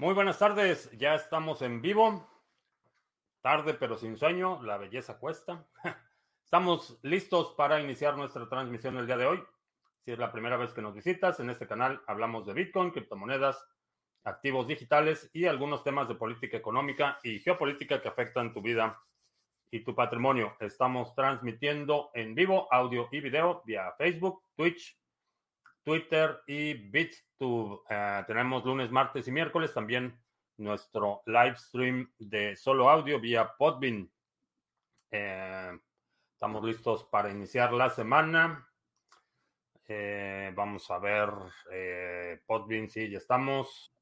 Muy buenas tardes, ya estamos en vivo. Tarde pero sin sueño, la belleza cuesta. Estamos listos para iniciar nuestra transmisión el día de hoy. Si es la primera vez que nos visitas, en este canal hablamos de Bitcoin, criptomonedas, activos digitales y algunos temas de política económica y geopolítica que afectan tu vida y tu patrimonio. Estamos transmitiendo en vivo audio y video vía Facebook, Twitch, Twitter y BitTube. Eh, tenemos lunes, martes y miércoles también nuestro live stream de solo audio vía Podbean. Eh, estamos listos para iniciar la semana. Eh, vamos a ver Podbean, sí, ya estamos.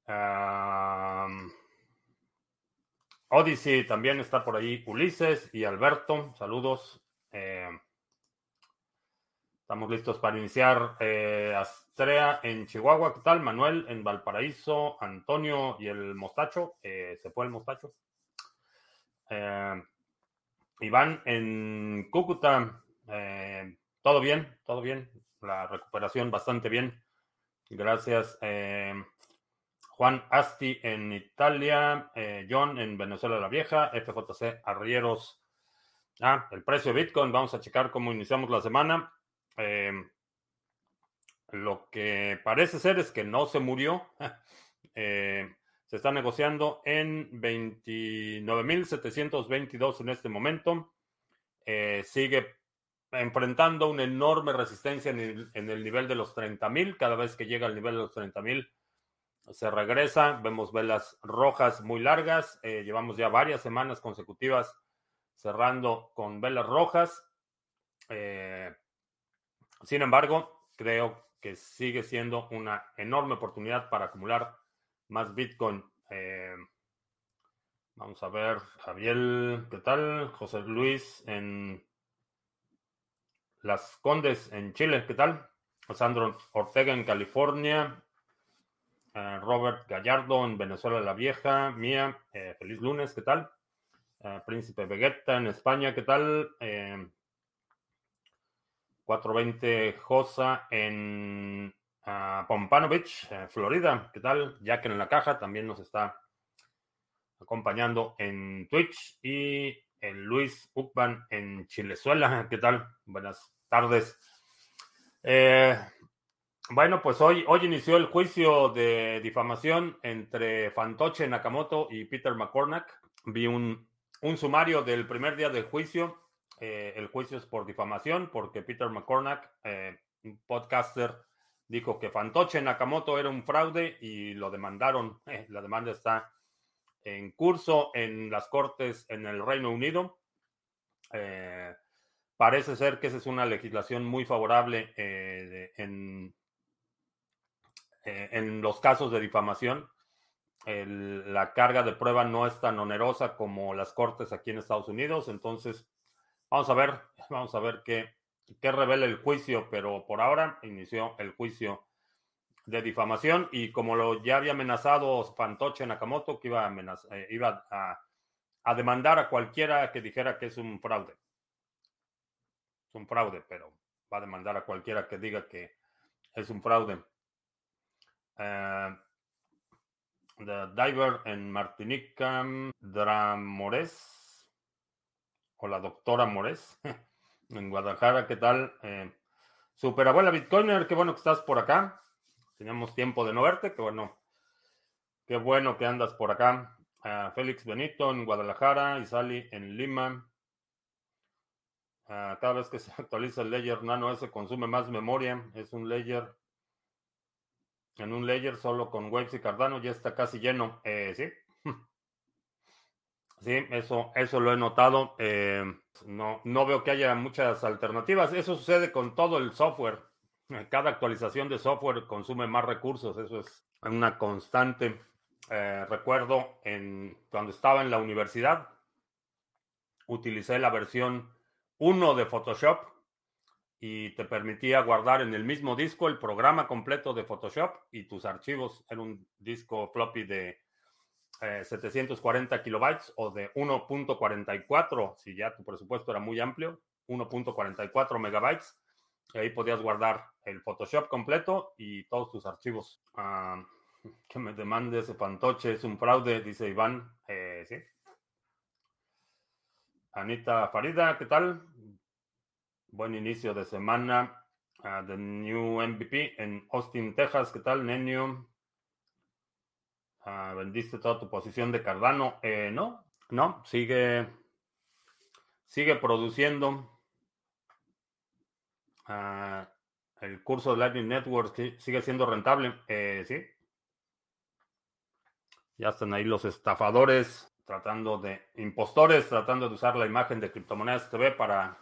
Odyssey también está por ahí. Ulises y Alberto, saludos. Estamos listos para iniciar. Eh, Astrea en Chihuahua, ¿qué tal? Manuel en Valparaíso, Antonio y el Mostacho. Eh, ¿Se fue el Mostacho? Eh, Iván en Cúcuta. todo bien, todo bien. La recuperación bastante bien. Gracias. Juan Asti en Italia. John en Venezuela la Vieja. FJC Arrieros. Ah, el precio de Bitcoin. Vamos a checar cómo iniciamos la semana. Em, lo que parece ser es que no se murió. Eh, se está negociando en 29.722 en este momento. Eh, sigue enfrentando una enorme resistencia en el, nivel de los 30.000. Cada vez que llega al nivel de los 30.000 se regresa. Vemos velas rojas muy largas. Eh, llevamos ya varias semanas consecutivas cerrando con velas rojas. Sin embargo, creo que sigue siendo una enorme oportunidad para acumular más Bitcoin. Eh, vamos a ver, Javier, ¿qué tal? José Luis en Las Condes, en Chile, ¿qué tal? Sandro Ortega en California. Eh, Robert Gallardo en Venezuela la Vieja. Mía, eh, feliz lunes, ¿qué tal? Príncipe Vegeta en España, ¿qué tal? 420 Josa en uh, Pompano Beach, eh, Florida. ¿Qué tal? Jack en la caja también nos está acompañando en Twitch. Y el Luis Ucban en Chilezuela. ¿Qué tal? Buenas tardes. Eh, bueno, pues hoy, hoy inició el juicio de difamación entre Fantoche Nakamoto y Peter McCormack. Vi un, un sumario del primer día del juicio eh, el juicio es por difamación porque Peter McCormack, eh, un podcaster, dijo que Fantoche Nakamoto era un fraude y lo demandaron. Eh, la demanda está en curso en las cortes en el Reino Unido. parece ser que esa es una legislación muy favorable en, en los casos de difamación. la carga de prueba no es tan onerosa como las cortes aquí en Estados Unidos, entonces Vamos a ver, vamos a ver qué, qué revela el juicio, pero por ahora inició el juicio de difamación y como lo ya había amenazado Fantoche Nakamoto, que iba, a, eh, demandar a cualquiera que dijera que es un fraude. Es un fraude, pero va a demandar a cualquiera que diga que es un fraude. Eh, the Diver en Martinica, Dramores o la doctora Mores en Guadalajara. ¿Qué tal? Eh, super abuela Bitcoiner, qué bueno que estás por acá. Teníamos tiempo de no verte, qué bueno. Qué bueno que andas por acá. Eh, Félix Benito en Guadalajara, Isali en Lima. Eh, cada vez que se actualiza el layer nano ese consume más memoria. Es un layer. En un layer solo con Waves y Cardano ya está casi lleno. sí, Sí, eso, eso lo he notado. Eh, no, no veo que haya muchas alternativas. Eso sucede con todo el software. Cada actualización de software consume más recursos. Eso es una constante. Eh, recuerdo en, cuando estaba en la universidad, utilicé la versión 1 de Photoshop y te permitía guardar en el mismo disco el programa completo de Photoshop y tus archivos en un disco floppy de 740 eh, kilobytes o de 1.44, si ya tu presupuesto era muy amplio, 1.44 megabytes. Ahí podías guardar el Photoshop completo y todos tus archivos. Ah, Que me demande ese fantoche, es un fraude, dice Iván. Eh. Anita Farida, ¿qué tal? Buen inicio de semana. The new MVP en Austin, Texas. ¿Qué tal, Nenio? Uh, ¿Vendiste toda tu posición de Cardano? Eh, no, no, sigue, sigue produciendo. Uh, el curso de Lightning Network sigue siendo rentable. Eh, sí. Ya están ahí los estafadores tratando de, impostores tratando de usar la imagen de Criptomonedas TV para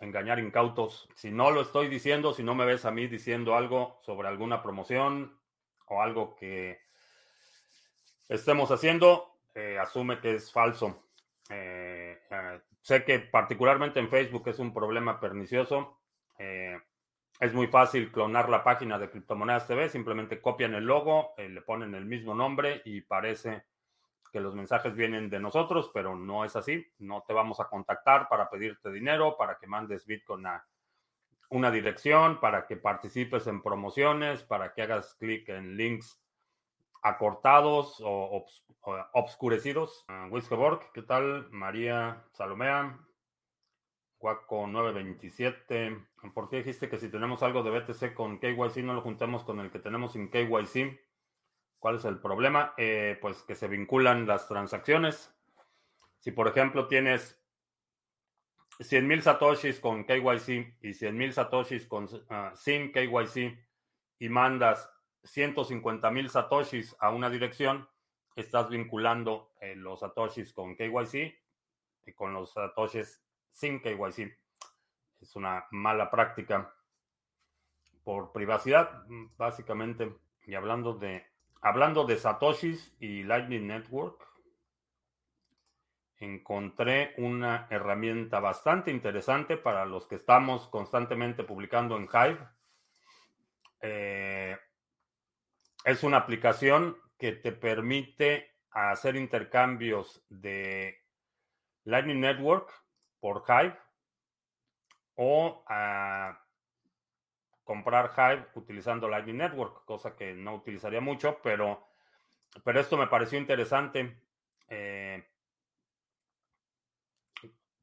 engañar incautos. Si no lo estoy diciendo, si no me ves a mí diciendo algo sobre alguna promoción o algo que estemos haciendo, eh, asume que es falso. Eh, eh, sé que particularmente en Facebook es un problema pernicioso. es muy fácil clonar la página de Criptomonedas TV, simplemente copian el logo, le ponen el mismo nombre y parece que los mensajes vienen de nosotros, pero no es así. No te vamos a contactar para pedirte dinero, para que mandes Bitcoin a una dirección, para que participes en promociones, para que hagas clic en links acortados o, obscurecidos. Uh, ¿qué tal? María Salomea, Guaco 927. ¿Por qué dijiste que si tenemos algo de BTC con KYC no lo juntemos con el que tenemos sin KYC? ¿Cuál es el problema? Eh, pues que se vinculan las transacciones. Si, por ejemplo, tienes 100.000 satoshis con KYC y 100.000 satoshis con, uh, sin KYC y mandas 150.000 satoshis a una dirección, estás vinculando eh, los satoshis con KYC y con los satoshis sin KYC. Es una mala práctica por privacidad, básicamente. Y hablando de hablando de Satoshis y Lightning Network, encontré una herramienta bastante interesante para los que estamos constantemente publicando en Hive. Eh, es una aplicación que te permite hacer intercambios de Lightning Network por Hive o a comprar Hive utilizando Lightning Network, cosa que no utilizaría mucho, pero, pero esto me pareció interesante. Eh,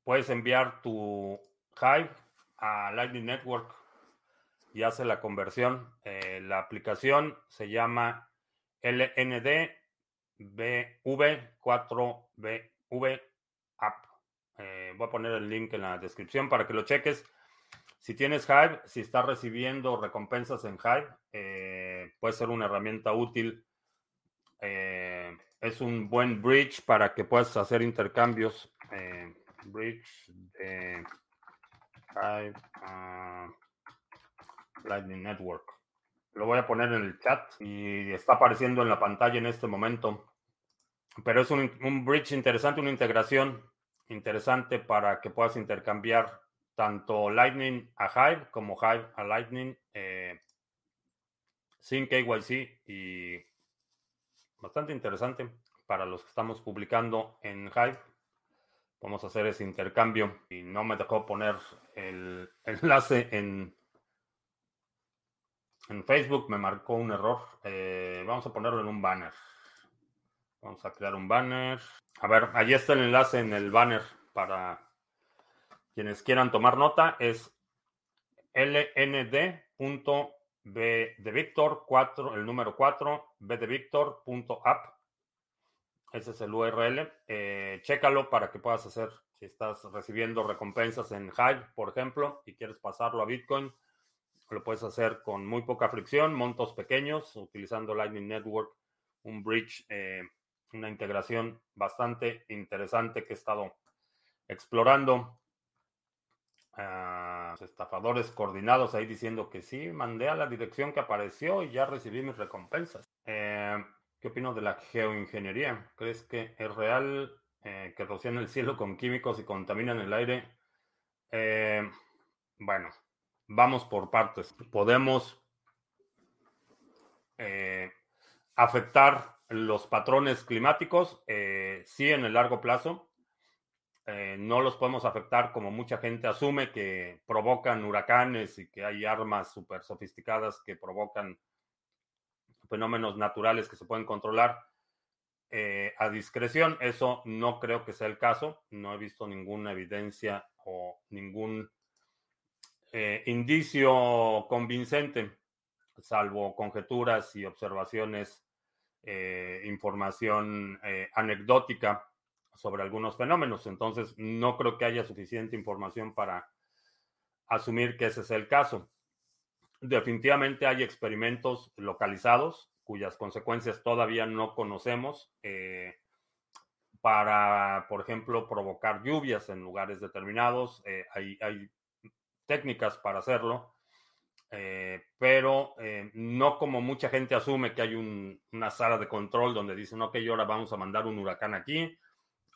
puedes enviar tu Hive a Lightning Network y hace la conversión. Eh, la aplicación se llama LNDBV4BV App. Eh, voy a poner el link en la descripción para que lo cheques. Si tienes Hive, si estás recibiendo recompensas en Hive, eh, puede ser una herramienta útil. Es un buen bridge para que puedas hacer intercambios. Bridge de Hive Lightning Network. Lo voy a poner en el chat y está apareciendo en la pantalla en este momento. Pero es un, un bridge interesante, una integración interesante para que puedas intercambiar tanto Lightning a Hive como Hive a Lightning eh, sin KYC y bastante interesante para los que estamos publicando en Hive. Vamos a hacer ese intercambio y no me dejó poner el enlace en, en Facebook, me marcó un error. Eh, vamos a ponerlo en un banner. Vamos a crear un banner. A ver, allí está el enlace en el banner para quienes quieran tomar nota es lnd.b de Víctor 4, el número 4, b de Víctor. Ese es el URL. Eh, chécalo para que puedas hacer, si estás recibiendo recompensas en Hive, por ejemplo, y quieres pasarlo a Bitcoin, lo puedes hacer con muy poca fricción, montos pequeños, utilizando Lightning Network, un bridge, eh, una integración bastante interesante que he estado explorando estafadores coordinados ahí diciendo que sí, mandé a la dirección que apareció y ya recibí mis recompensas. Eh, ¿Qué opino de la geoingeniería? ¿Crees que es real eh, que rocian el cielo con químicos y contaminan el aire? Bueno, vamos por partes. Podemos afectar los patrones climáticos, sí, en el largo plazo eh, no los podemos afectar como mucha gente asume que provocan huracanes y que hay armas súper sofisticadas que provocan fenómenos naturales que se pueden controlar eh, a discreción. Eso no creo que sea el caso. No he visto ninguna evidencia o ningún eh, indicio convincente, salvo conjeturas y observaciones, eh, información anecdótica sobre algunos fenómenos. Entonces, no creo que haya suficiente información para asumir que ese es el caso. Definitivamente hay experimentos localizados cuyas consecuencias todavía no conocemos eh, para, por ejemplo, provocar lluvias en lugares determinados. Eh, hay, técnicas para hacerlo, eh, pero no como mucha gente asume que hay una sala de control donde dicen, ok, ahora vamos a mandar un huracán aquí,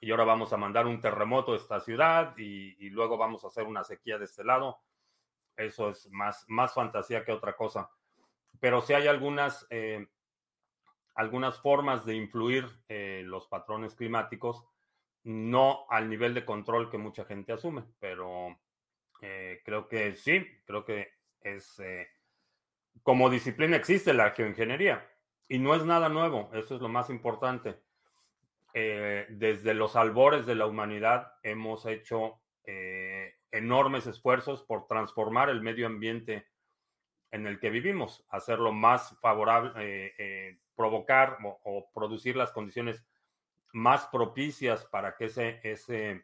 y ahora vamos a mandar un terremoto a esta ciudad y, luego vamos a hacer una sequía de este lado. Eso es más, más fantasía que otra cosa. Pero sí hay algunas, eh, algunas formas de influir eh, los patrones climáticos, no al nivel de control que mucha gente asume, pero eh, creo que sí, creo que es como disciplina existe la geoingeniería y no es nada nuevo, eso es lo más importante. desde los albores de la humanidad hemos hecho enormes esfuerzos por transformar el medio ambiente en el que vivimos, hacerlo más favorable, eh, eh, provocar o, producir las condiciones más propicias para que ese, ese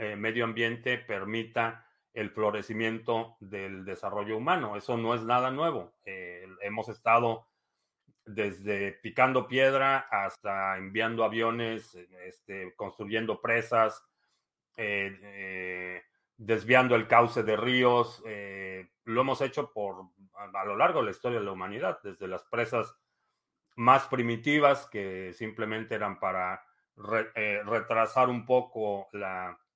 eh, medio ambiente permita el florecimiento del desarrollo humano. Eso no es nada nuevo. hemos estado desde picando piedra hasta enviando aviones, este, construyendo presas, desviando el cauce de ríos. Eh, lo hemos hecho por a, lo largo de la historia de la humanidad, desde las presas más primitivas que simplemente eran para eh, retrasar un poco la eh,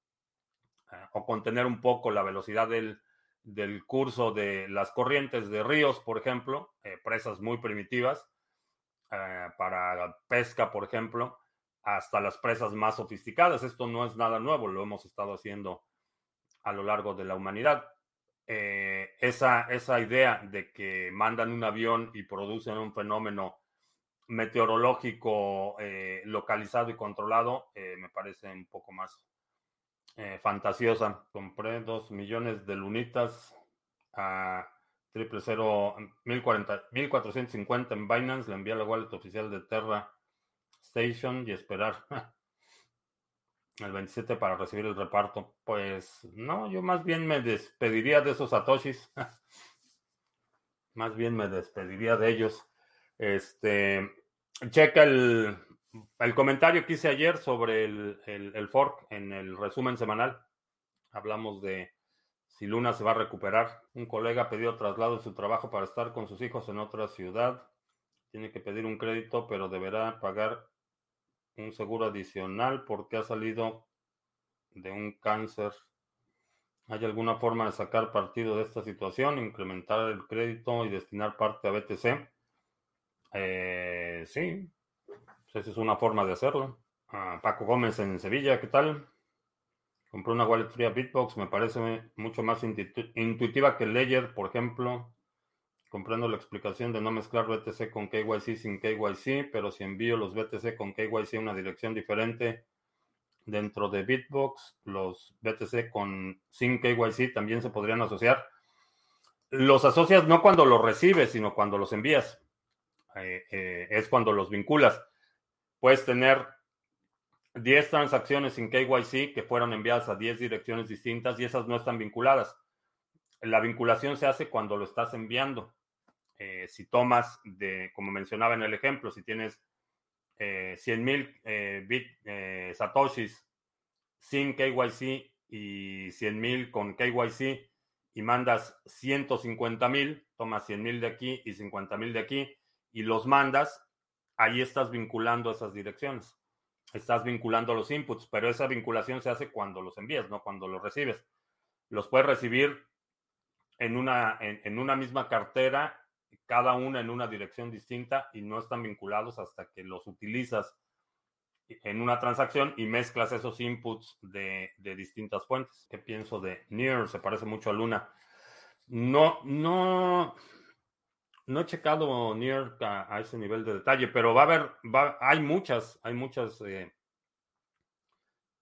o contener un poco la velocidad del, del, curso de las corrientes de ríos, por ejemplo, presas muy primitivas para pesca, por ejemplo, hasta las presas más sofisticadas. Esto no es nada nuevo, lo hemos estado haciendo a lo largo de la humanidad. Eh, esa, esa idea de que mandan un avión y producen un fenómeno meteorológico eh, localizado y controlado eh, me parece un poco más fantasiosa. Compré dos millones de lunitas a triple cero, 1450 en Binance, le envié a la wallet oficial de Terra Station y esperar el 27 para recibir el reparto. Pues no, yo más bien me despediría de esos satoshis. más bien me despediría de ellos. Este, checa el, el comentario que hice ayer sobre el, el, fork en el resumen semanal. Hablamos de si Luna se va a recuperar. Un colega pidió traslado de su trabajo para estar con sus hijos en otra ciudad. Tiene que pedir un crédito, pero deberá pagar un seguro adicional porque ha salido de un cáncer. ¿Hay alguna forma de sacar partido de esta situación, incrementar el crédito y destinar parte a BTC? Eh, sí, esa es una forma de hacerlo. Ah, Paco Gómez en Sevilla, ¿qué tal? Compré una wallet fría Bitbox, me parece mucho más intuitiva que Ledger, por ejemplo. Comprendo la explicación de no mezclar BTC con KYC sin KYC, pero si envío los BTC con KYC a una dirección diferente dentro de Bitbox, los BTC con sin KYC también se podrían asociar. Los asocias no cuando los recibes, sino cuando los envías. Eh, eh, es cuando los vinculas. Puedes tener 10 transacciones sin KYC que fueron enviadas a 10 direcciones distintas y esas no están vinculadas. La vinculación se hace cuando lo estás enviando. Eh, si tomas de, como mencionaba en el ejemplo, si tienes eh, 100 mil eh, eh, satoshis sin KYC y 100 mil con KYC y mandas 150 mil, tomas 100 mil de aquí y 50 mil de aquí y los mandas, ahí estás vinculando esas direcciones. Estás vinculando los inputs, pero esa vinculación se hace cuando los envías, no cuando los recibes. Los puedes recibir en una, en una misma cartera cada una en una dirección distinta y no están vinculados hasta que los utilizas en una transacción y mezclas esos inputs de, distintas fuentes. ¿Qué pienso de Near? Se parece mucho a Luna. No, no, No he checado Near a, ese nivel de detalle, pero va a haber, va, hay muchas, hay muchas eh,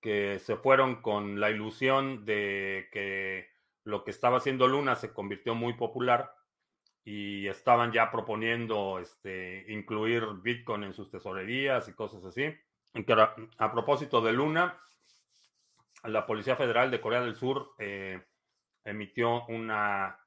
que se fueron con la ilusión de que lo que estaba haciendo Luna se convirtió muy popular y estaban ya proponiendo este, incluir Bitcoin en sus tesorerías y cosas así. A propósito de Luna, la Policía Federal de Corea del Sur eh, emitió una,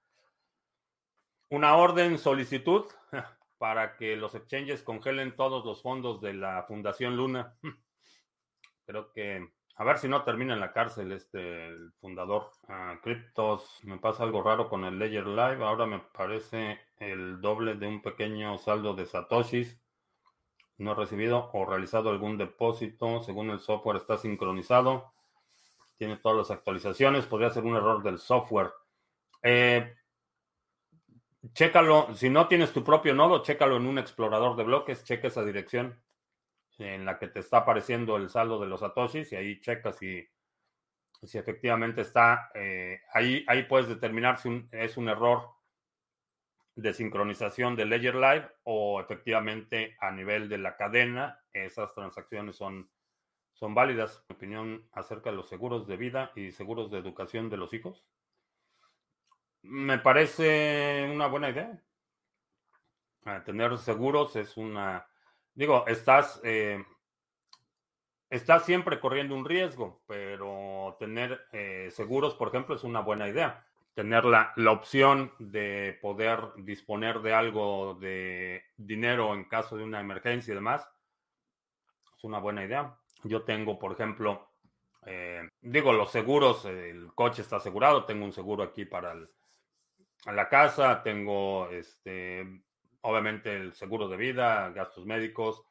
una orden solicitud para que los exchanges congelen todos los fondos de la Fundación Luna. Creo que a ver si no termina en la cárcel este el fundador. Ah, Cryptos, me pasa algo raro con el Ledger Live. Ahora me parece el doble de un pequeño saldo de Satoshis. No he recibido o realizado algún depósito. Según el software está sincronizado. Tiene todas las actualizaciones. Podría ser un error del software. Eh, chécalo. Si no tienes tu propio nodo, chécalo en un explorador de bloques. Checa esa dirección en la que te está apareciendo el saldo de los satoshis y ahí checas si, si efectivamente está, eh, ahí, ahí puedes determinar si es un error de sincronización de Ledger Live o efectivamente a nivel de la cadena esas transacciones son, son válidas. Mi opinión acerca de los seguros de vida y seguros de educación de los hijos. Me parece una buena idea. Tener seguros es una Digo, estás, eh, estás siempre corriendo un riesgo, pero tener eh, seguros, por ejemplo, es una buena idea. Tener la, la opción de poder disponer de algo de dinero en caso de una emergencia y demás, es una buena idea. Yo tengo, por ejemplo, eh, digo, los seguros, el coche está asegurado, tengo un seguro aquí para la casa, tengo este, obviamente el seguro de vida, gastos médicos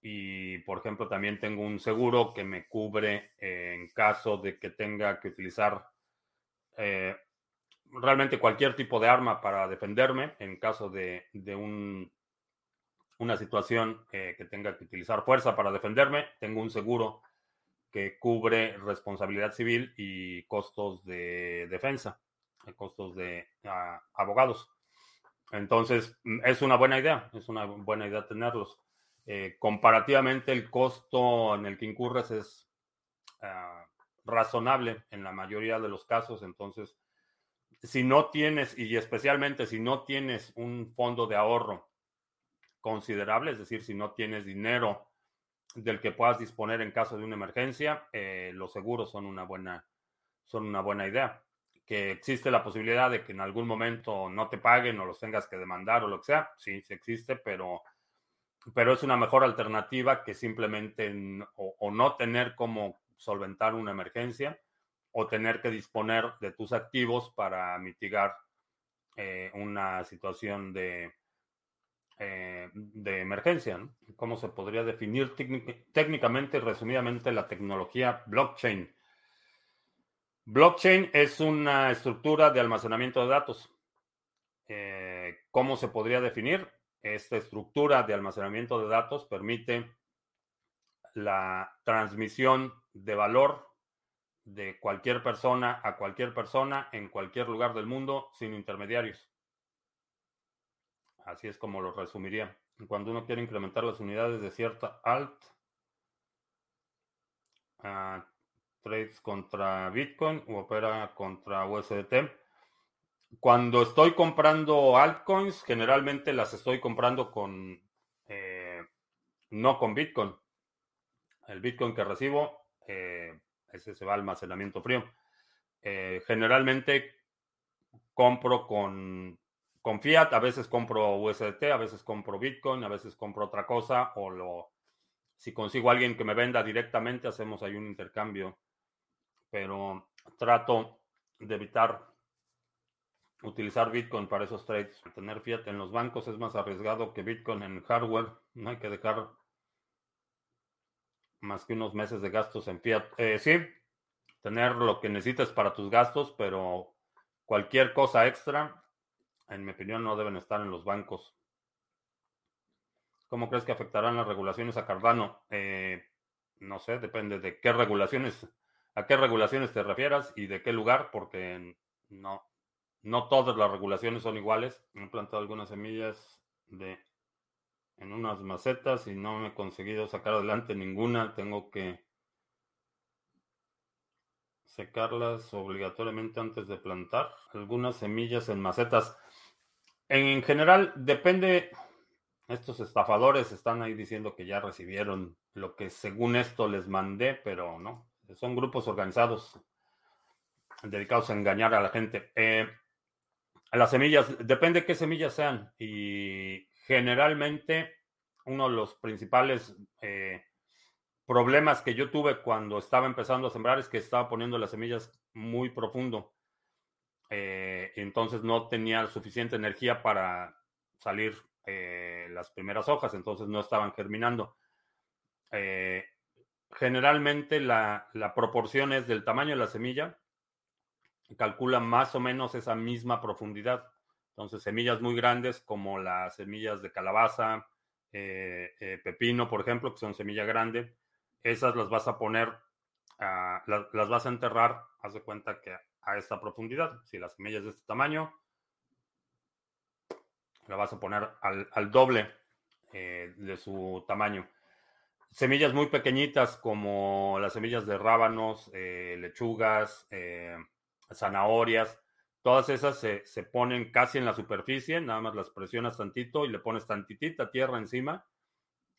y, por ejemplo, también tengo un seguro que me cubre en caso de que tenga que utilizar eh, realmente cualquier tipo de arma para defenderme en caso de, un, una situación eh, que tenga que utilizar fuerza para defenderme. Tengo un seguro que cubre responsabilidad civil y costos de defensa, costos de abogados. Entonces, mm, es una buena idea, es una buena idea tenerlos. Eh, comparativamente, el costo en el que incurres es ah, razonable en la mayoría de los casos. Entonces, si no tienes, y especialmente si no tienes un fondo de ahorro considerable, es decir, si no tienes dinero del que puedas disponer en caso de una emergencia, eh, los seguros son una buena, son una buena idea que existe la posibilidad de que en algún momento no te paguen o los tengas que demandar o lo que sea, sí, sí existe, pero, pero es una mejor alternativa que simplemente o, no tener como solventar una emergencia o tener que disponer de tus activos para mitigar eh, una situación de, eh, de emergencia. ¿Cómo se podría definir técnicamente y resumidamente la tecnología blockchain? Blockchain es una estructura de almacenamiento de datos. Eh, ¿Cómo se podría definir? Esta estructura de almacenamiento de datos permite la transmisión de valor de cualquier persona a cualquier persona en cualquier lugar del mundo sin intermediarios. Así es como lo resumiría. Cuando uno quiere incrementar las unidades de cierta alt, uh, trades contra Bitcoin o opera contra USDT. Cuando estoy comprando altcoins, generalmente las estoy comprando con eh, no con Bitcoin. El Bitcoin que recibo, eh, ese se va al almacenamiento frío. Eh, generalmente compro con, con fiat, a veces compro USDT, a veces compro Bitcoin, a veces compro otra cosa o lo, si consigo a alguien que me venda directamente, hacemos ahí un intercambio pero trato de evitar utilizar Bitcoin para esos trades. Tener fiat en los bancos es más arriesgado que Bitcoin en hardware. No hay que dejar más que unos meses de gastos en fiat. Eh, sí, tener lo que necesites para tus gastos, pero cualquier cosa extra, en mi opinión, no deben estar en los bancos. ¿Cómo crees que afectarán las regulaciones a Cardano? Eh, no sé, depende de qué regulaciones a qué regulaciones te refieras y de qué lugar, porque no, no todas las regulaciones son iguales. He plantado algunas semillas de en unas macetas y no me he conseguido sacar adelante ninguna. Tengo que secarlas obligatoriamente antes de plantar. Algunas semillas en macetas. En general, depende. Estos estafadores están ahí diciendo que ya recibieron lo que según esto les mandé, pero no. Son grupos organizados dedicados a engañar a la gente. Eh, las semillas, depende qué semillas sean. Y generalmente uno de los principales eh, problemas que yo tuve cuando estaba empezando a sembrar es que estaba poniendo las semillas muy profundo. Eh, entonces no tenía suficiente energía para salir las primeras hojas, entonces no estaban germinando. Generalmente la, la proporción es del tamaño de la semilla, calcula más o menos esa misma profundidad. Entonces, semillas muy grandes como las semillas de calabaza, eh, eh, pepino, por ejemplo, que son semilla grande, esas las vas a poner, las, vas a enterrar, haz de cuenta que a esta profundidad. Si la semilla es de este tamaño, la vas a poner al, doble eh, de su tamaño. Semillas muy pequeñitas como las semillas de rábanos, lechugas, zanahorias, Todas esas se, se, ponen casi en la superficie, nada más las presionas tantito y le pones tantitita tierra encima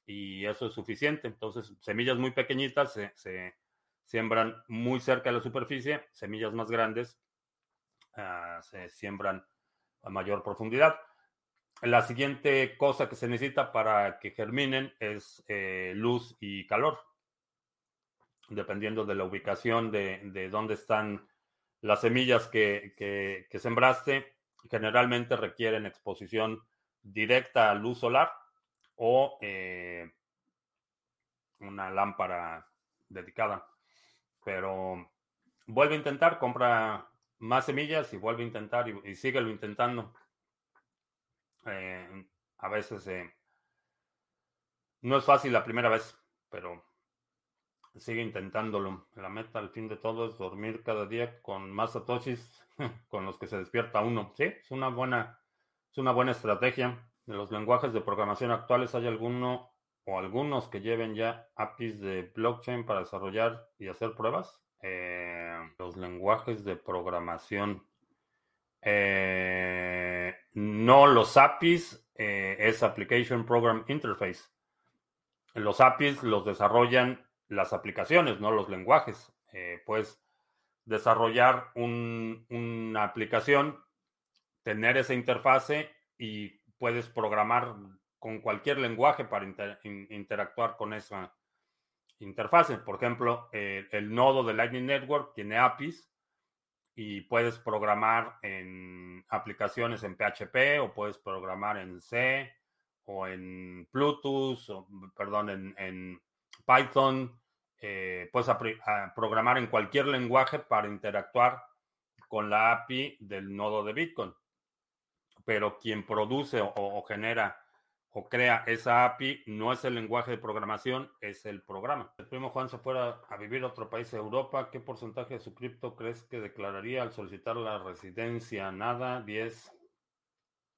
y eso es suficiente. Entonces, semillas muy pequeñitas se, siembran muy cerca de la superficie, semillas más grandes uh, se siembran a mayor profundidad. La siguiente cosa que se necesita para que germinen es eh, luz y calor, dependiendo de la ubicación de, de dónde están las semillas que, sembraste generalmente requieren exposición directa a luz solar o eh, una lámpara dedicada. Pero vuelve a intentar, compra más semillas y vuelve a intentar y, y síguelo intentando. Eh, a veces eh, no es fácil la primera vez, pero sigue intentándolo. La meta al fin de todo es dormir cada día con más satoshis con los que se despierta uno. Sí, es una buena, es una buena estrategia. De los lenguajes de programación actuales, ¿hay alguno o algunos que lleven ya APIs de blockchain para desarrollar y hacer pruebas? Eh, los lenguajes de programación. Eh, no, los APIs eh, es Application Program Interface. Los APIs los desarrollan las aplicaciones, no los lenguajes. Eh, puedes desarrollar una aplicación, tener esa interfase y puedes programar con cualquier lenguaje para interactuar con esa interfase. Por ejemplo, eh, el nodo de Lightning Network tiene APIs y puedes programar en aplicaciones en PHP o puedes programar en C o en Bluetooth, o, perdón, en Python, eh, puedes programar en cualquier lenguaje para interactuar con la API del nodo de Bitcoin. Pero quien produce o, genera o crea esa API no es el lenguaje de programación, es el programa. El primo Juan se fuera a vivir a otro país de Europa, ¿qué porcentaje de su cripto crees que declararía al solicitar la residencia? Nada, 10,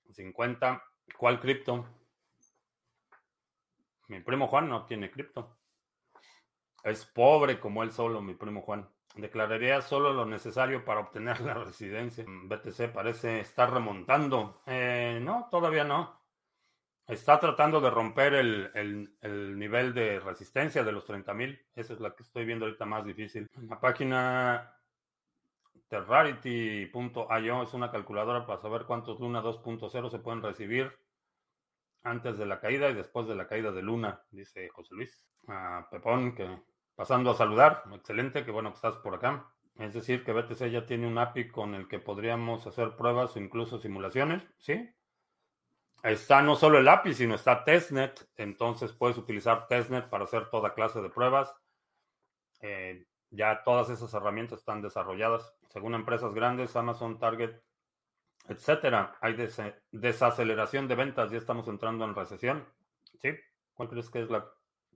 50. ¿Cuál cripto? Mi primo Juan no tiene cripto. Es pobre como él solo, mi primo Juan. Declararía solo lo necesario para obtener la residencia. BTC parece estar remontando. Eh, no, todavía no. Está tratando de romper el, nivel de resistencia de los 30.000. Esa es la que estoy viendo ahorita más difícil. La página Terrarity.io es una calculadora para saber cuántos Luna 2.0 se pueden recibir antes de la caída y después de la caída de Luna, dice José Luis. A Pepón, que pasando a saludar, excelente, que bueno que estás por acá. Es decir, que BTC ya tiene un API con el que podríamos hacer pruebas o incluso simulaciones, ¿sí? Está no solo el API, sino está Testnet, entonces puedes utilizar Testnet para hacer toda clase de pruebas. Eh, ya todas esas herramientas están desarrolladas. Según empresas grandes, Amazon, Target, etcétera. Hay desaceleración de ventas, ya estamos entrando en recesión. ¿Sí? ¿Cuál crees que es la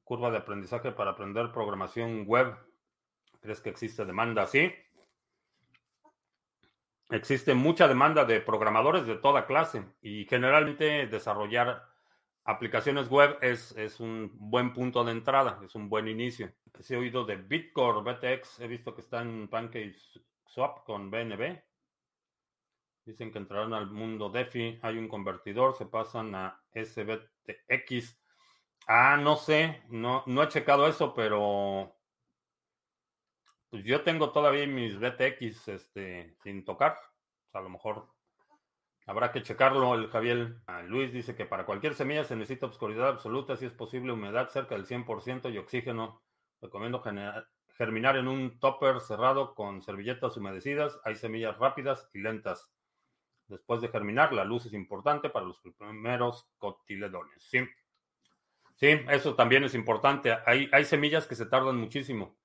curva de aprendizaje para aprender programación web? ¿Crees que existe demanda? Sí. Existe mucha demanda de programadores de toda clase y generalmente desarrollar aplicaciones web es, es un buen punto de entrada, es un buen inicio. he oído de Bitcore, BTX, he visto que está en Swap con BNB. Dicen que entrarán al mundo DeFi, hay un convertidor, se pasan a SBTX. Ah, no sé, no, no he checado eso, pero pues yo tengo todavía mis BTX este, sin tocar. a lo mejor habrá que checarlo. El Javier ah, Luis dice que para cualquier semilla se necesita oscuridad absoluta, si es posible humedad cerca del 100% y oxígeno. Recomiendo germinar en un topper cerrado con servilletas humedecidas. Hay semillas rápidas y lentas. Después de germinar, la luz es importante para los primeros cotiledones. Sí, sí eso también es importante. Hay, hay semillas que se tardan muchísimo.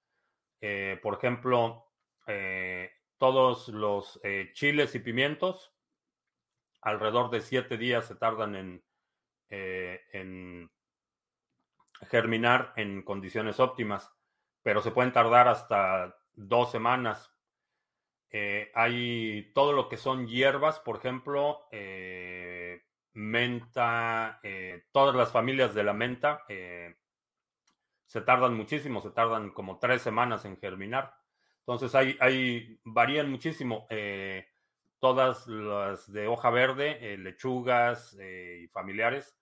Eh, por ejemplo, eh, todos los eh, chiles y pimientos, alrededor de siete días se tardan en, en germinar en condiciones óptimas, pero se pueden tardar hasta dos semanas. hay todo lo que son hierbas, por ejemplo, menta, todas las familias de la menta se tardan muchísimo, se tardan como tres semanas en germinar. Entonces hay, hay varían muchísimo. Eh, todas las de hoja verde, eh, lechugas eh, y familiares,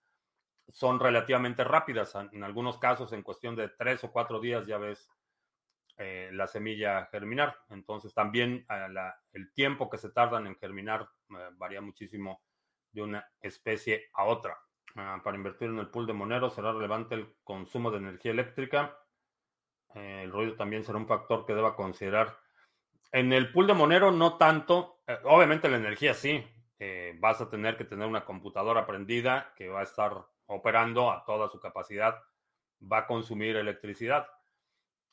son relativamente rápidas. En algunos casos, en cuestión de tres o cuatro días, ya ves la semilla germinar. Entonces también el tiempo que se tardan en germinar varía muchísimo de una especie a otra. Ah, para invertir en el pool de Monero será relevante el consumo de energía eléctrica. Eh, el ruido también será un factor que deba considerar. En el pool de Monero no tanto. Eh, obviamente la energía sí. Eh, vas a tener que tener una computadora prendida que va a estar operando a toda su capacidad. Va a consumir electricidad.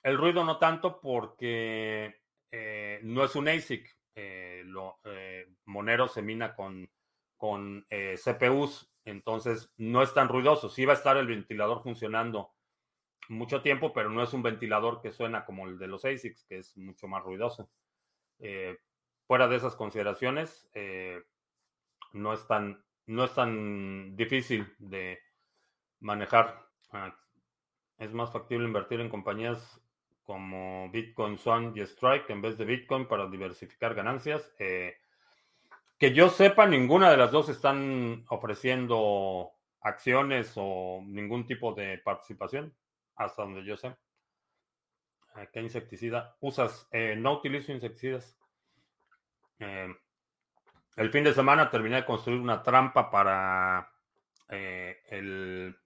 El ruido no tanto porque no es un ASIC. Monero se mina con, con CPUs entonces, no es tan ruidoso. Sí va a estar el ventilador funcionando mucho tiempo, pero no es un ventilador que suena como el de los ASICs, que es mucho más ruidoso. Eh, fuera de esas consideraciones, eh, no, es tan, no es tan difícil de manejar. Ah, es más factible invertir en compañías como Bitcoin, Swan y Strike en vez de Bitcoin para diversificar ganancias. Eh, que yo sepa, ninguna de las dos están ofreciendo acciones o ningún tipo de participación, hasta donde yo sé. ¿Qué insecticida usas? Eh, no utilizo insecticidas. Eh, el fin de semana terminé de construir una trampa para eh, el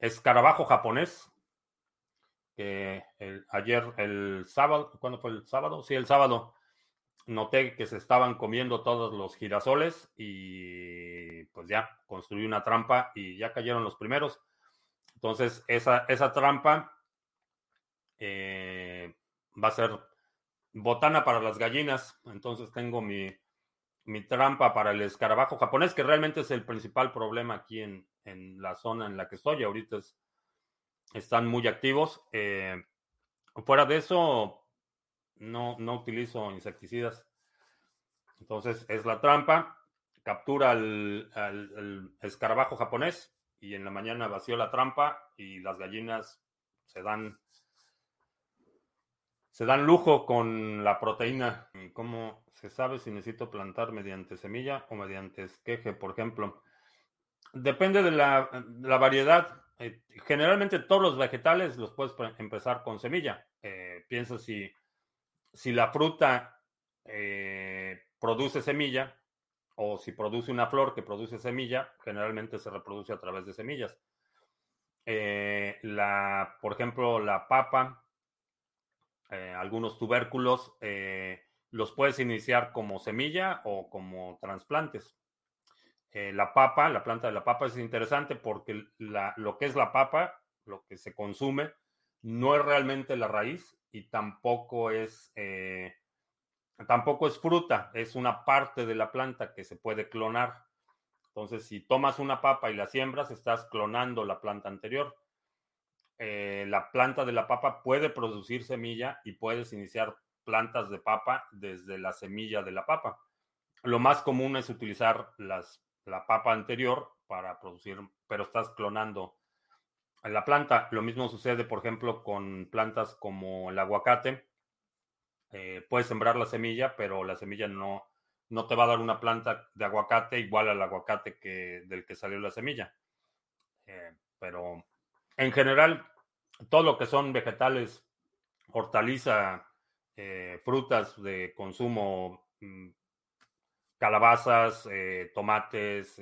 escarabajo japonés. Que ayer, el sábado, ¿cuándo fue el sábado? Sí, el sábado noté que se estaban comiendo todos los girasoles y pues ya construí una trampa y ya cayeron los primeros. Entonces, esa, esa trampa eh, va a ser botana para las gallinas. Entonces tengo mi, trampa para el escarabajo japonés, que realmente es el principal problema aquí en, la zona en la que estoy. Ahorita están muy activos. Eh, fuera de eso, no, no utilizo insecticidas. Entonces es la trampa, captura al, escarabajo japonés y en la mañana vació la trampa y las gallinas se dan se dan lujo con la proteína. ¿Cómo se sabe si necesito plantar mediante semilla o mediante esqueje, por ejemplo? Depende de la, variedad. Eh, generalmente todos los vegetales los puedes empezar con semilla. Eh, piensa si si la fruta eh, produce semilla o si produce una flor que produce semilla, generalmente se reproduce a través de semillas. Eh, por ejemplo, la papa, eh, algunos tubérculos, los puedes iniciar como semilla o como trasplantes. la papa, la planta de la papa es interesante porque lo que es la papa, lo que se consume, no es realmente la raíz, y tampoco es, eh, tampoco es fruta, es una parte de la planta que se puede clonar. Entonces, si tomas una papa y la siembras, estás clonando la planta anterior. Eh, la planta de la papa puede producir semilla y puedes iniciar plantas de papa desde la semilla de la papa. Lo más común es utilizar las, la papa anterior para producir, pero estás clonando la planta. Lo mismo sucede, por ejemplo, con plantas como el aguacate. Eh, puedes sembrar la semilla, pero la semilla no, no te va a dar una planta de aguacate igual al aguacate que, del que salió la semilla. Eh, pero en general, todo lo que son vegetales, hortaliza, eh, frutas de consumo, mm, calabazas, tomates,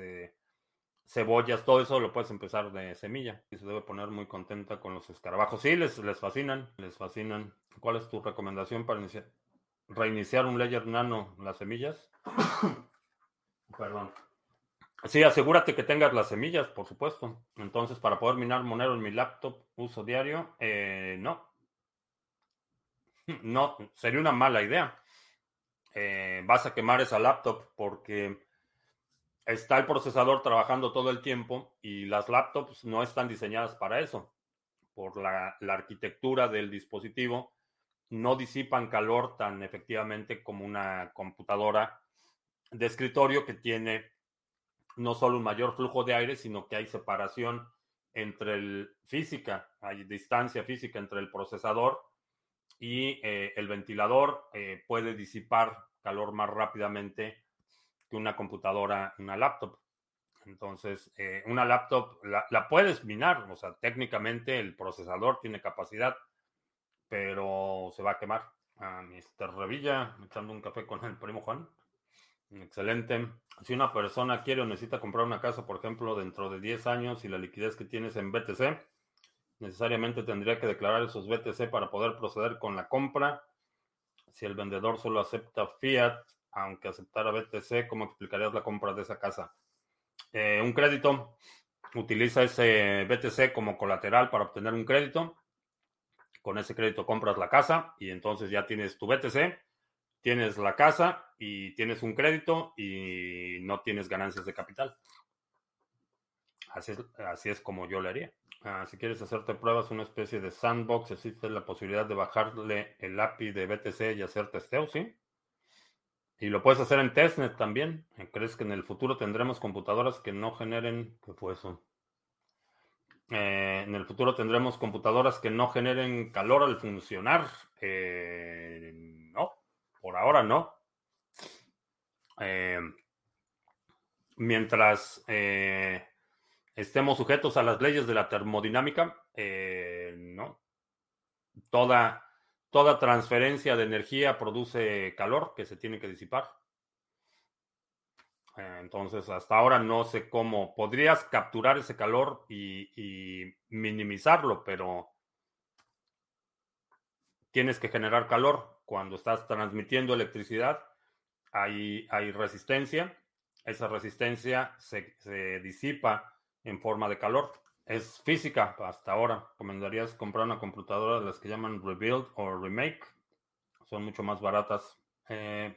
cebollas, todo eso lo puedes empezar de semilla. Y se debe poner muy contenta con los escarabajos. Sí, les, les fascinan, les fascinan. ¿Cuál es tu recomendación para iniciar? reiniciar un Ledger Nano las semillas? Perdón. Sí, asegúrate que tengas las semillas, por supuesto. Entonces, para poder minar Monero en mi laptop, uso diario, eh, no. No, sería una mala idea. Eh, vas a quemar esa laptop porque está el procesador trabajando todo el tiempo y las laptops no están diseñadas para eso. Por la, arquitectura del dispositivo, no disipan calor tan efectivamente como una computadora de escritorio que tiene no solo un mayor flujo de aire, sino que hay separación entre el física, hay distancia física entre el procesador y eh, el ventilador eh, puede disipar calor más rápidamente que una computadora, una laptop. Entonces, eh, una laptop la, puedes minar, o sea, técnicamente el procesador tiene capacidad, pero se va a quemar. A Mr. Revilla, echando un café con el primo Juan. Excelente. Si una persona quiere o necesita comprar una casa, por ejemplo, dentro de 10 años y la liquidez que tienes en BTC, necesariamente tendría que declarar esos BTC para poder proceder con la compra. Si el vendedor solo acepta fiat, aunque aceptara BTC, ¿cómo explicarías la compra de esa casa? Eh, un crédito, utiliza ese BTC como colateral para obtener un crédito. Con ese crédito compras la casa y entonces ya tienes tu BTC, tienes la casa y tienes un crédito y no tienes ganancias de capital. Así es, así es como yo le haría. Ah, si quieres hacerte pruebas, una especie de sandbox, existe la posibilidad de bajarle el API de BTC y hacer testeo, ¿sí? Y lo puedes hacer en testnet también. ¿Crees que en el futuro tendremos computadoras que no generen... ¿Qué fue eso? Eh, en el futuro tendremos computadoras que no generen calor al funcionar. Eh, no, por ahora no. Eh, mientras estemos sujetos a las leyes de la termodinámica, no. Toda toda transferencia de energía produce calor que se tiene que disipar. Eh, entonces, hasta ahora no sé cómo podrías capturar ese calor y, minimizarlo, pero tienes que generar calor. Cuando estás transmitiendo electricidad, hay, resistencia. Esa resistencia se disipa en forma de calor es física hasta ahora. ¿Recomendarías comprar una computadora de las que llaman Rebuild o Remake? Son mucho más baratas. Eh,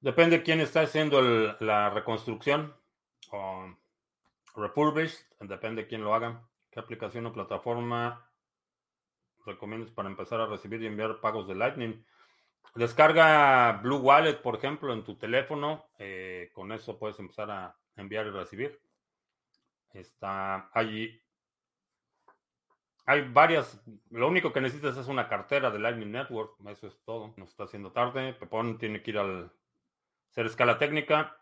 depende quién está haciendo la reconstrucción o refurbished. Depende quién lo haga. ¿Qué aplicación o plataforma recomiendas para empezar a recibir y enviar pagos de Lightning? Descarga Blue Wallet, por ejemplo, en tu teléfono. Eh, con eso puedes empezar a enviar y recibir. Está allí. Hay varias. Lo único que necesitas es una cartera de Lightning Network. Eso es todo. Nos está haciendo tarde. Pepón tiene que ir al hacer escala técnica.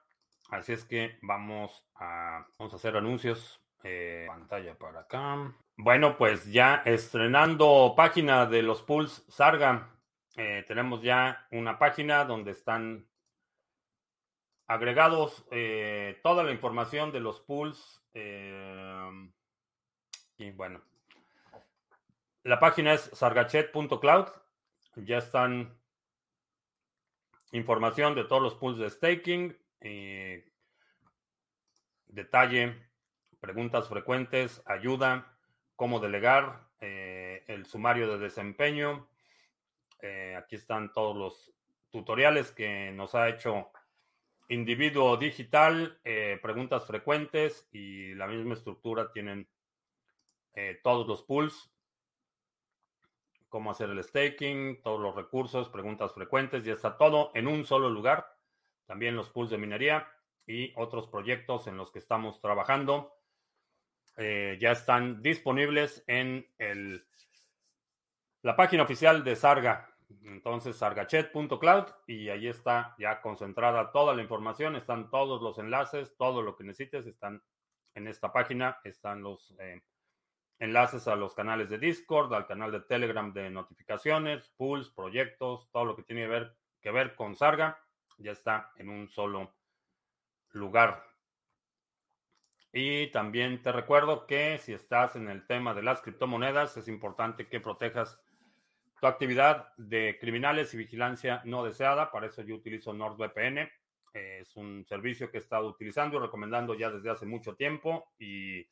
Así es que vamos a, vamos a hacer anuncios. Eh, pantalla para acá. Bueno, pues ya estrenando página de los pools Sarga. Eh, tenemos ya una página donde están agregados eh, toda la información de los pools Em, y bueno, la página es sargachet.cloud. Ya están información de todos los pools de staking, detalle, preguntas frecuentes, ayuda, cómo delegar, eh, el sumario de desempeño. Eh, aquí están todos los tutoriales que nos ha hecho individuo digital, eh, preguntas frecuentes y la misma estructura tienen eh, todos los pools. cómo hacer el staking, todos los recursos, preguntas frecuentes, ya está todo en un solo lugar. También los pools de minería y otros proyectos en los que estamos trabajando. Eh, ya están disponibles en el, la página oficial de Sarga. Entonces, sargachet.cloud y ahí está ya concentrada toda la información, están todos los enlaces, todo lo que necesites, están en esta página, están los eh, enlaces a los canales de Discord, al canal de Telegram de notificaciones, pools, proyectos, todo lo que tiene que ver, que ver con Sarga, ya está en un solo lugar. Y también te recuerdo que si estás en el tema de las criptomonedas, es importante que protejas tu actividad de criminales y vigilancia no deseada. Para eso yo utilizo NordVPN. Es un servicio que he estado utilizando y recomendando ya desde hace mucho tiempo y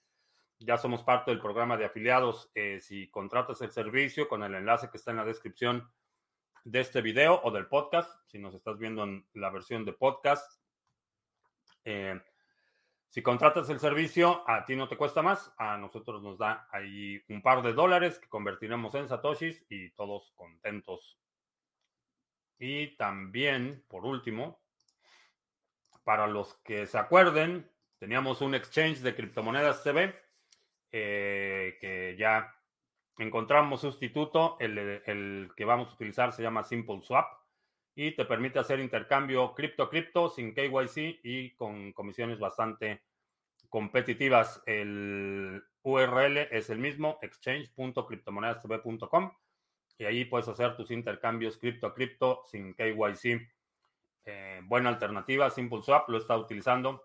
ya somos parte del programa de afiliados. Eh, si contratas el servicio con el enlace que está en la descripción de este video o del podcast, si nos estás viendo en la versión de podcast, eh, si contratas el servicio, a ti no te cuesta más, a nosotros nos da ahí un par de dólares que convertiremos en satoshis y todos contentos. Y también, por último, para los que se acuerden, teníamos un exchange de criptomonedas CB eh, que ya encontramos sustituto. El, el que vamos a utilizar se llama Simple Swap y te permite hacer intercambio cripto-cripto sin KYC y con comisiones bastante competitivas. El URL es el mismo, exchange.cryptomonedastv.com y ahí puedes hacer tus intercambios cripto-cripto sin KYC. Eh, buena alternativa, Simple Swap, lo estado utilizando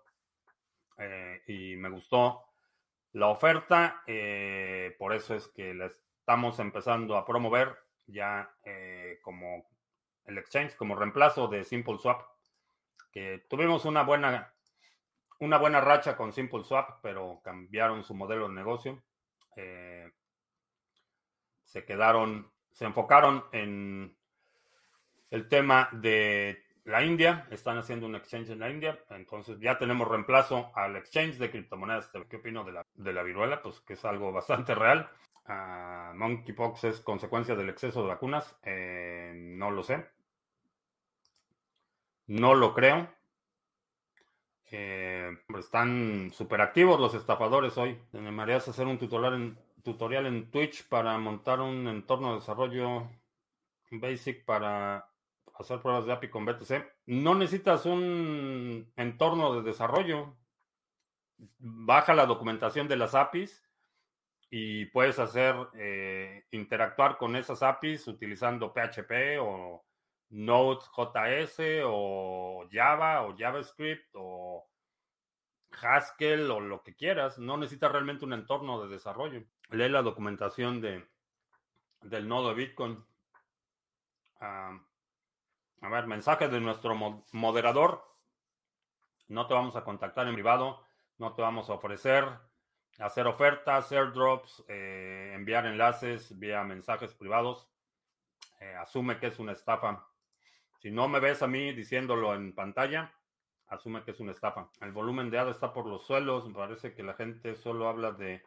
eh, y me gustó la oferta, eh, por eso es que la estamos empezando a promover ya como el exchange como reemplazo de Simple Swap, que tuvimos una buena, una buena racha con Simple Swap, pero cambiaron su modelo de negocio. Eh, se quedaron, se enfocaron en el tema de la India, están haciendo un exchange en la India, entonces ya tenemos reemplazo al exchange de criptomonedas. ¿Qué opino de la, de la viruela? Pues que es algo bastante real. Uh, monkeypox es consecuencia del exceso de vacunas. Eh, no lo sé. No lo creo. Eh, están súper activos los estafadores hoy. Me animarías hacer un tutorial en, tutorial en Twitch para montar un entorno de desarrollo basic para hacer pruebas de API con BTC. No necesitas un entorno de desarrollo. Baja la documentación de las APIs y puedes hacer eh, interactuar con esas APIs utilizando PHP o Node.js o Java o JavaScript o Haskell o lo que quieras. No necesitas realmente un entorno de desarrollo. Lee la documentación de, del nodo de Bitcoin. A ver, mensaje de nuestro moderador. No te vamos a contactar en privado. No te vamos a ofrecer hacer ofertas, airdrops, eh, enviar enlaces vía mensajes privados. Eh, asume que es una estafa. Si no me ves a mí diciéndolo en pantalla, asume que es una estafa. El volumen de ADA está por los suelos. Me parece que la gente solo habla de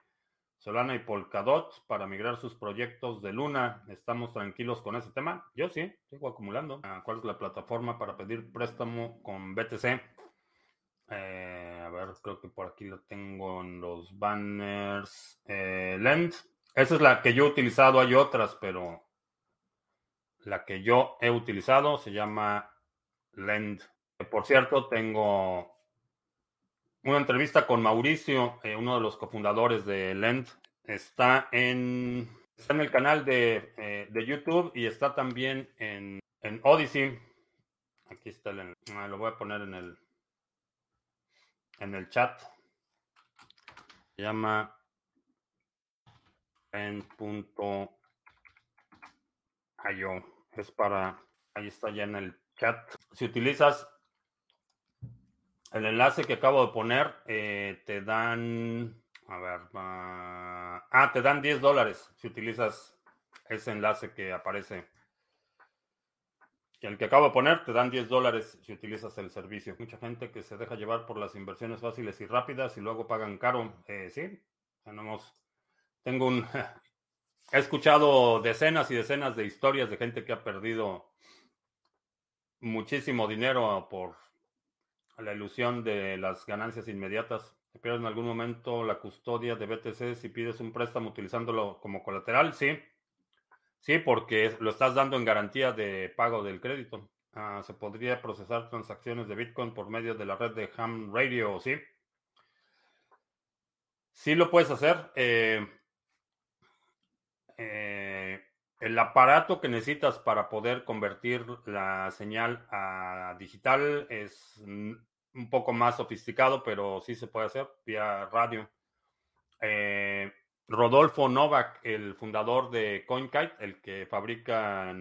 Solana y Polkadot para migrar sus proyectos de Luna. ¿Estamos tranquilos con ese tema? Yo sí, sigo acumulando. Ah, ¿Cuál es la plataforma para pedir préstamo con BTC? Eh, a ver, creo que por aquí lo tengo en los banners. Eh, Lend. Esa es la que yo he utilizado. Hay otras, pero la que yo he utilizado se llama Lend. Por cierto, tengo una entrevista con Mauricio, eh, uno de los cofundadores de Lend. Está en, está en el canal de, eh, de YouTube y está también en, en Odyssey. Aquí está el, ah, lo voy a poner en el en el chat. Se llama en.io. Es para, ahí está ya en el chat. Si utilizas el enlace que acabo de poner, eh, te dan, a ver, ah, te dan 10 dólares si utilizas ese enlace que aparece el que acabo de poner, te dan 10 dólares si utilizas el servicio. Mucha gente que se deja llevar por las inversiones fáciles y rápidas y luego pagan caro. Eh, sí, tenemos, tengo un, he escuchado decenas y decenas de historias de gente que ha perdido muchísimo dinero por la ilusión de las ganancias inmediatas. Te pierdes en algún momento la custodia de BTC si pides un préstamo utilizándolo como colateral, sí. Sí, porque lo estás dando en garantía de pago del crédito. Ah, se podría procesar transacciones de Bitcoin por medio de la red de Ham Radio, sí. Sí lo puedes hacer. Eh, eh, el aparato que necesitas para poder convertir la señal a digital es un poco más sofisticado, pero sí se puede hacer vía radio. Eh, Rodolfo Novak, el fundador de CoinKite, el que fabrica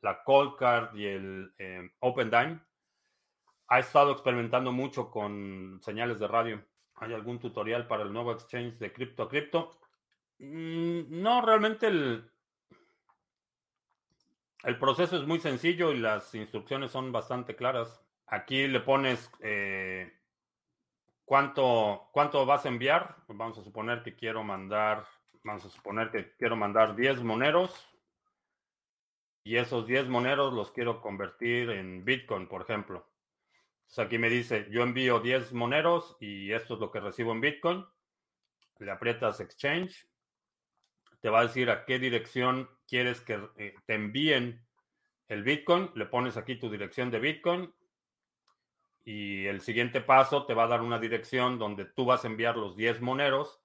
la Cold Card y el eh, OpenDime, ha estado experimentando mucho con señales de radio. ¿Hay algún tutorial para el nuevo exchange de cripto a cripto? Mm, no, realmente el, el proceso es muy sencillo y las instrucciones son bastante claras. Aquí le pones eh, cuánto, cuánto vas a enviar. Vamos a suponer que quiero mandar, vamos a suponer que quiero mandar 10 moneros. Y esos 10 moneros los quiero convertir en Bitcoin, por ejemplo. Entonces aquí me dice, yo envío 10 moneros y esto es lo que recibo en Bitcoin. Le aprietas Exchange. Te va a decir a qué dirección quieres que eh, te envíen el Bitcoin. Le pones aquí tu dirección de Bitcoin y el siguiente paso te va a dar una dirección donde tú vas a enviar los 10 moneros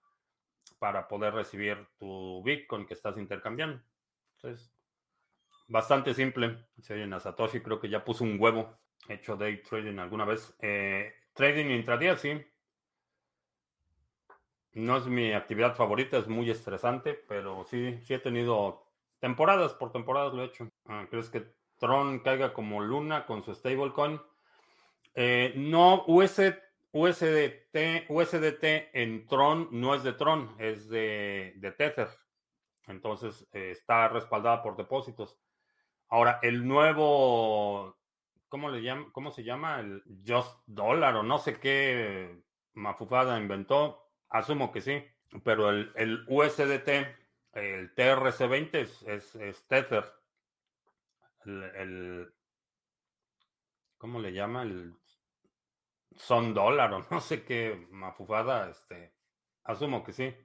para poder recibir tu Bitcoin que estás intercambiando. Entonces, bastante simple. Si oyen a Satoshi, creo que ya puso un huevo hecho day trading alguna vez. Eh, trading intradía, sí. No es mi actividad favorita, es muy estresante, pero sí, sí he tenido temporadas, por temporadas lo he hecho. Ah, ¿Crees que Tron caiga como Luna con su stablecoin? Eh, no, USDT, USDT en Tron no es de Tron, es de, Tether. Entonces eh, está respaldada por depósitos. Ahora, el nuevo, ¿cómo, le llama, ¿cómo se llama? El Just Dollar o no sé qué mafufada inventó. Asumo que sí, pero el, USDT, el TRC20 es, es, Tether. el, ¿cómo le llama? El son dólar o no sé qué mafufada, este, asumo que sí.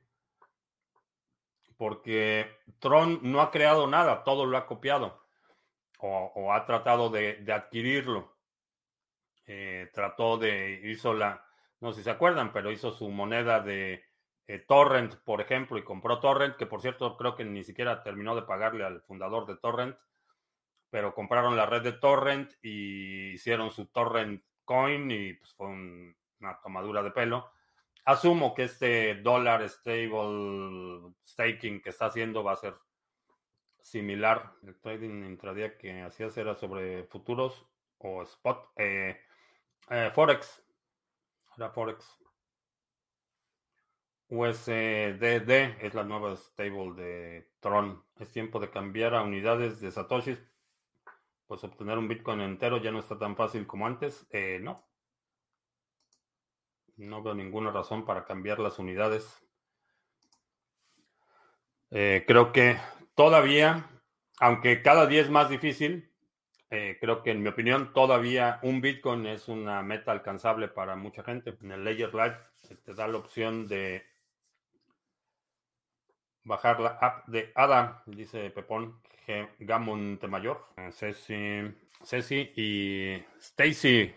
Porque Tron no ha creado nada, todo lo ha copiado o, ha tratado de, adquirirlo. Eh, trató de, hizo la, no sé si se acuerdan, pero hizo su moneda de eh, Torrent, por ejemplo, y compró Torrent, que por cierto creo que ni siquiera terminó de pagarle al fundador de Torrent, pero compraron la red de Torrent y hicieron su Torrent Coin y pues fue una tomadura de pelo. Asumo que este dólar stable staking que está haciendo va a ser similar. El trading intradía que hacías era sobre futuros o spot. Eh, eh, Forex. Era Forex. USDD es la nueva stable de Tron. Es tiempo de cambiar a unidades de Satoshis pues obtener un Bitcoin entero ya no está tan fácil como antes. Eh, no. No veo ninguna razón para cambiar las unidades. Eh, creo que todavía, aunque cada día es más difícil, eh, creo que en mi opinión todavía un Bitcoin es una meta alcanzable para mucha gente. En el Ledger Live te da la opción de bajar la app de ADA, dice Pepón. Gamon Mayor, eh, Ceci, Ceci y Stacy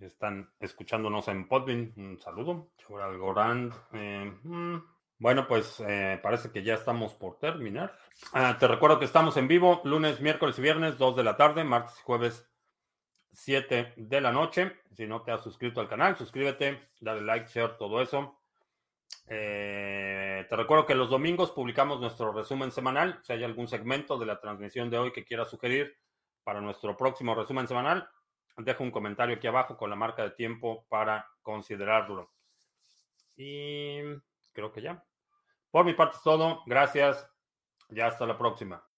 están escuchándonos en Podbean. Un saludo. Algorand. Eh, mm, bueno, pues eh, parece que ya estamos por terminar. Ah, te recuerdo que estamos en vivo lunes, miércoles y viernes, 2 de la tarde, martes y jueves, 7 de la noche. Si no te has suscrito al canal, suscríbete, dale like, share, todo eso. Eh, te recuerdo que los domingos publicamos nuestro resumen semanal. Si hay algún segmento de la transmisión de hoy que quieras sugerir para nuestro próximo resumen semanal, deja un comentario aquí abajo con la marca de tiempo para considerarlo. Y creo que ya. Por mi parte es todo. Gracias. Ya hasta la próxima.